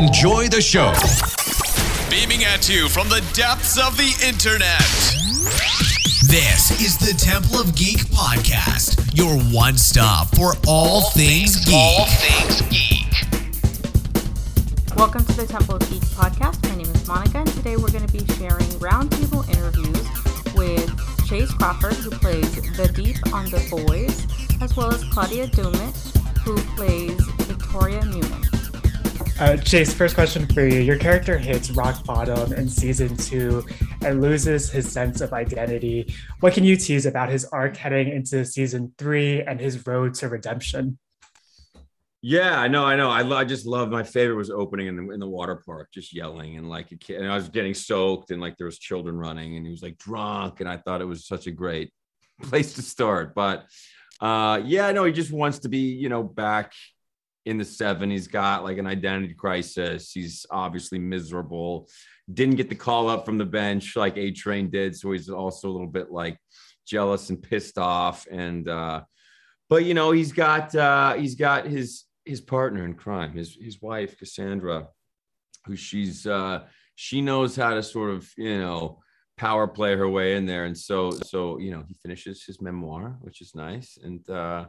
Enjoy the show. Beaming at you from the depths of the internet. This is the Temple of Geek podcast, your one stop for all, things, geek. All things geek. Welcome to the Temple of Geek podcast. My name is Monica, and today we're going to be sharing roundtable interviews with Chace Crawford, who plays the Deep on The Boys, as well as Claudia Doumit, who plays Victoria Newman. Uh, Chace, first question for you. Your character hits rock bottom in season two and loses his sense of identity. What can you tease about his arc heading into season three and his road to redemption? Yeah, I know, I know. I, lo- I just love my favorite was opening in the in the water park, just yelling and like a kid. And I was getting soaked and like there was children running and he was like drunk. And I thought it was such a great place to start. But uh yeah, no, he just wants to be, you know, back in the seven. He's got like an identity crisis. He's obviously miserable. Didn't get the call up from the bench like A Train did. So he's also a little bit like jealous and pissed off. And uh but you know, he's got uh he's got his his partner in crime, his his wife Cassandra, who she's uh, she knows how to sort of you know power play her way in there, and so so you know he finishes his memoir, which is nice, and uh,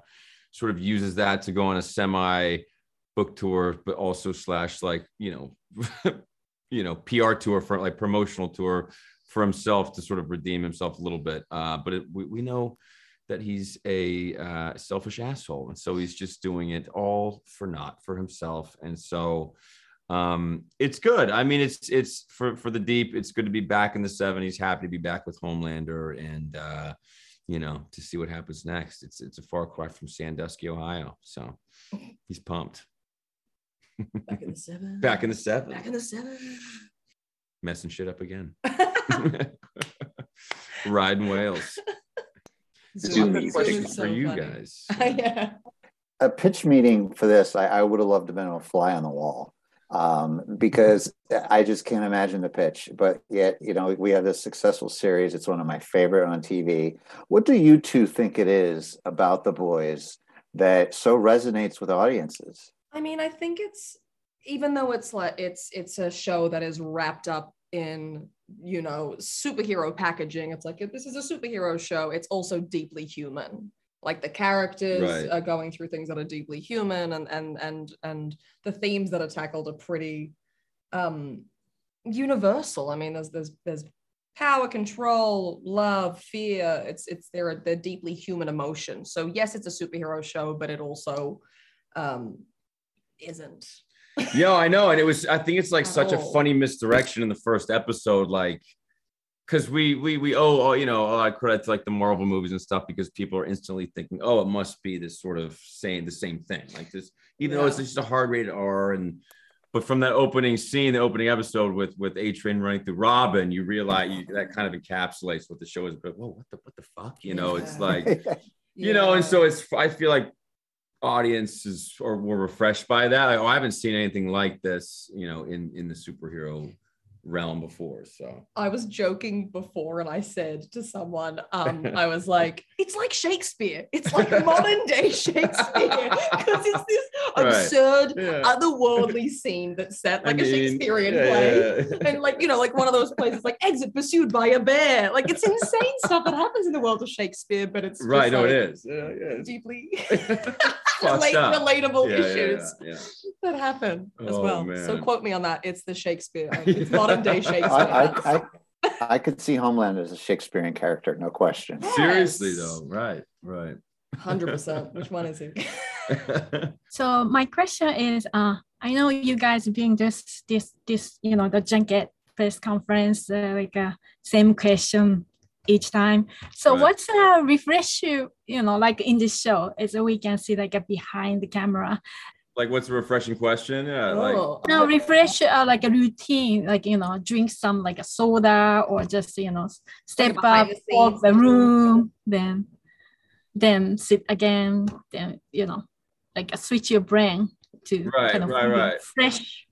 sort of uses that to go on a semi book tour, but also slash like you know you know PR tour for like promotional tour for himself to sort of redeem himself a little bit. Uh, but it, we, we know that he's a uh, selfish asshole. And so he's just doing it all for not for himself. And so um it's good. I mean it's it's for for the deep it's good to be back in the 70s happy to be back with homelander and uh you know to see what happens next. It's it's a far cry from sandusky ohio. So he's pumped Back in the seven. back in the seven Back in the seven. messing shit up again riding whales Zoom Good is question for so you funny. guys yeah. a pitch meeting for this, I, I would have loved to have been a fly on the wall um, because I just can't imagine the pitch. But yet, you know, we have this successful series. It's one of my favorite on TV. What do you two think it is about the boys that so resonates with audiences? I mean, I think it's even though it's like it's it's a show that is wrapped up in you know superhero packaging. It's like this is a superhero show. It's also deeply human. Like the characters Right. are going through things that are deeply human, and and and and the themes that are tackled are pretty um universal. I mean, there's there's there's power, control, love, fear. It's it's they're they're deeply human emotions. So yes, it's a superhero show, but it also um isn't. Yo, I know, and it was. I think it's like such a funny misdirection in the first episode, like because we we we owe all you know a lot of credit to like the Marvel movies and stuff because people are instantly thinking, oh, it must be this sort of saying the same thing, like this, even though it's just a hard rated R and. But from that opening scene, the opening episode with with A Train running through Robin, you realize you, that kind of encapsulates what the show is. But whoa, what the what the fuck? You know, it's Yeah. like you know, and so it's I feel like audiences are were refreshed by that. Like, oh, I haven't seen anything like this, you know, in in the superhero realm before. So I was joking before and I said to someone, um, I was like, it's like Shakespeare. It's like modern day Shakespeare. Because it's this Right. absurd, yeah. otherworldly scene that's set like I a mean, Shakespearean yeah, play. yeah. And like, you know, like one of those places like exit pursued by a bear. Like it's insane stuff that happens in the world of Shakespeare, but it's right, no, like, it is. Yeah, yeah. deeply relate- up. relatable Yeah, yeah, issues yeah, yeah. that happen as Oh, well. So quote me on that. It's the Shakespeare. It's modern day Shakespeare. I, I, I, I could see Homelander as a Shakespearean character, no question. Seriously though, right, right. Hundred percent. Which one is he? So my question is, uh, I know you guys being this this this you know the junket press conference uh, like uh, same question each time. So Right. what's a refresh you you know like in this show is we can see like a behind the camera. like, what's a refreshing question? Yeah, like Oh, No refresh uh, like a routine like you know drink some like a soda or just you know step behind up the walk the room then then sit again then you know like switch your brain to Right, kind of right, right. fresh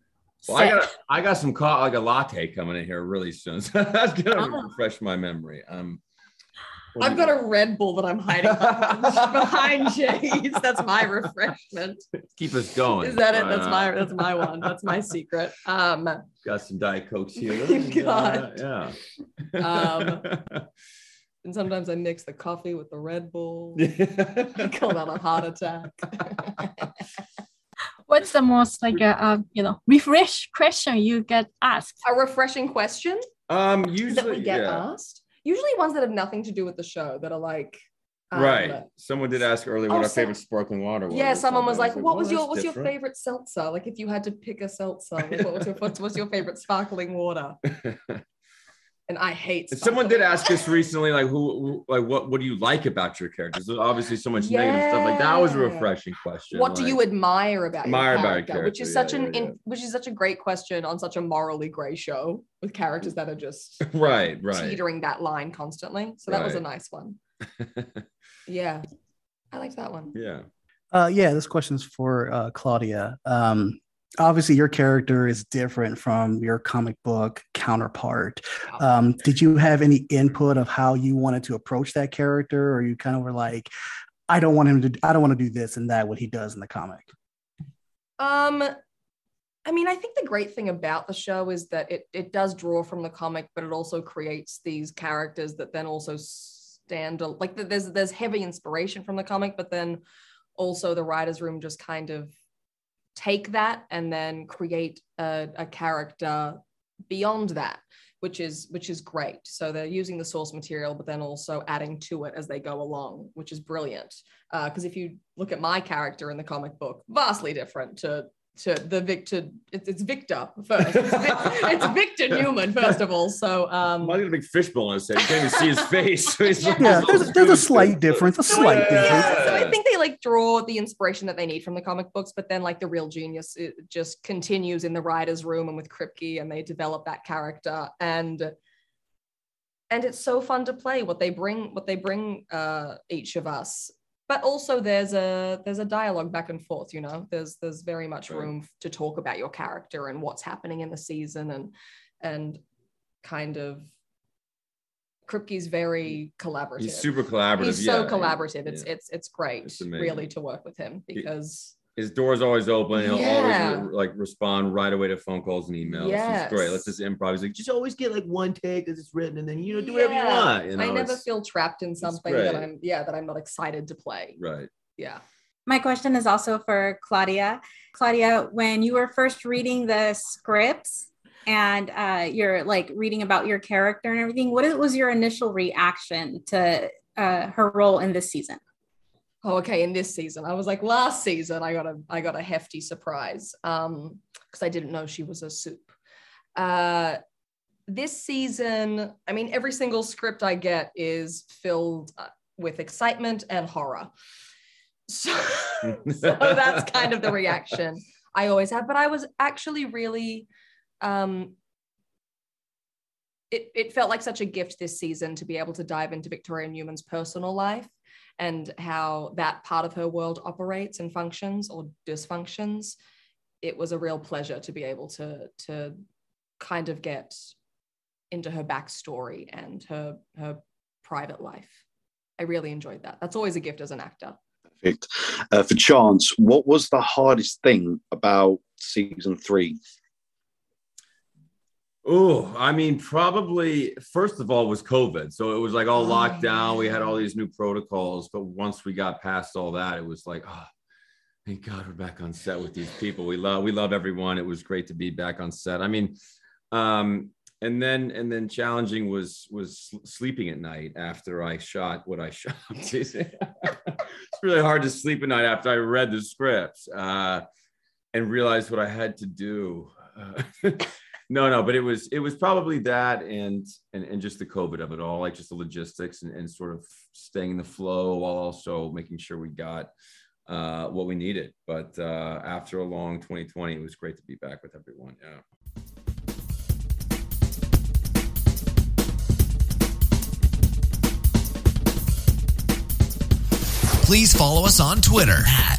Well, I got I got some co- like a latte coming in here really soon. So that's gonna Oh. refresh my memory. Um, I've got a Red Bull that I'm hiding behind Chace. That's my refreshment. Keep us going. Is that it? That's Uh, my that's my one. That's my secret. Um, Got some Diet Cokes here. God. Uh, Um, yeah. and sometimes I mix the coffee with the Red Bull. I call that a heart attack. What's the most like a uh, you know refresh question you get asked? a refreshing question um, that we get yeah. asked. Usually ones that have nothing to do with the show that are like um, right. Someone did ask earlier Oh, what our so- favorite sparkling water was. Yeah, someone was something. I like, "What was well, your that's what's your favorite seltzer? Like, if you had to pick a seltzer, like, what was your what's, what's your favorite sparkling water?" And I hate. And someone did ask us recently, like, who, who- like, what, what do you like about your characters? There's obviously so much negative stuff. Like that was a refreshing question. What do you admire about Admire your about your character? which is character, such yeah, an yeah, in, which is such a great question on such a morally gray show with characters that are just right, right. teetering that line constantly. So that was a nice one. Yeah, I liked that one. yeah. Uh, yeah, this question is for uh, Claudia. Um, obviously, your character is different from your comic book counterpart. Um, did you have any input of how you wanted to approach that character, or you kind of were like, I don't want him to, I don't want to do this and that, what he does in the comic? Um, I mean, I think the great thing about the show is that it it does draw from the comic, but it also creates these characters that then also stand like there's there's heavy inspiration from the comic, but then also the writers' room just kind of take that and then create a, a character beyond that which is which is great. So they're using the source material but then also adding to it as they go along which is brilliant. Uh, because if you look at my character in the comic book vastly different to to the Victor it's, it's Victor first it's, it's Victor Newman first of all so um Well, I got a big fishbowl on his head. You can't even see his face. So he's like- Yeah, there's, there's a slight difference, a slight Yeah. difference. so I think they like draw the inspiration that they need from the comic books, but then like the real genius it just continues in the writer's room and with Kripke, and they develop that character and and it's so fun to play what they bring what they bring uh each of us but also there's a there's a dialogue back and forth you know there's there's very much Right. room to talk about your character and what's happening in the season and and kind of Kripke's very collaborative He's super collaborative. he's so yeah. collaborative. It's Yeah. it's it's great It's really to work with him because his door's always open. He'll Yeah. always like respond right away to phone calls and emails. It's great. Let's just improv. He's like, just always get like one take as it's written, and then you know do whatever you want. You know, I never feel trapped in something that. I'm yeah that I'm not excited to play. right. Yeah. My question is also for Claudia. Claudia, when you were first reading the scripts and uh, you're like reading about your character and everything, what was your initial reaction to uh, her role in this season? Oh, okay. In this season, I was like last season. I got a I got a hefty surprise um because I didn't know she was a soup. Uh, this season, I mean, every single script I get is filled uh, with excitement and horror. So, so that's kind of the reaction I always have. But I was actually really, um, it, it felt like such a gift this season to be able to dive into Victoria Newman's personal life and how that part of her world operates and functions or dysfunctions. It was a real pleasure to be able to to kind of get into her backstory and her her private life. I really enjoyed that. That's always a gift as an actor. Perfect. Uh, for Chance, what was the hardest thing about season three? Oh, I mean, probably first of all was COVID. So it was like all Oh, locked down. We had all these new protocols. But once we got past all that, it was like, oh, thank God we're back on set with these people. We love we love everyone. It was great to be back on set. I mean, um, and then and then challenging was was sleeping at night after I shot what I shot. it's really hard to sleep at night after I read the scripts uh, and realized what I had to do. Uh, no, no, but it was it was probably that and and and just the COVID of it all, like just the logistics and, and sort of staying in the flow while also making sure we got uh, what we needed. But uh, after a long 2020, it was great to be back with everyone. Yeah. Please follow us on Twitter at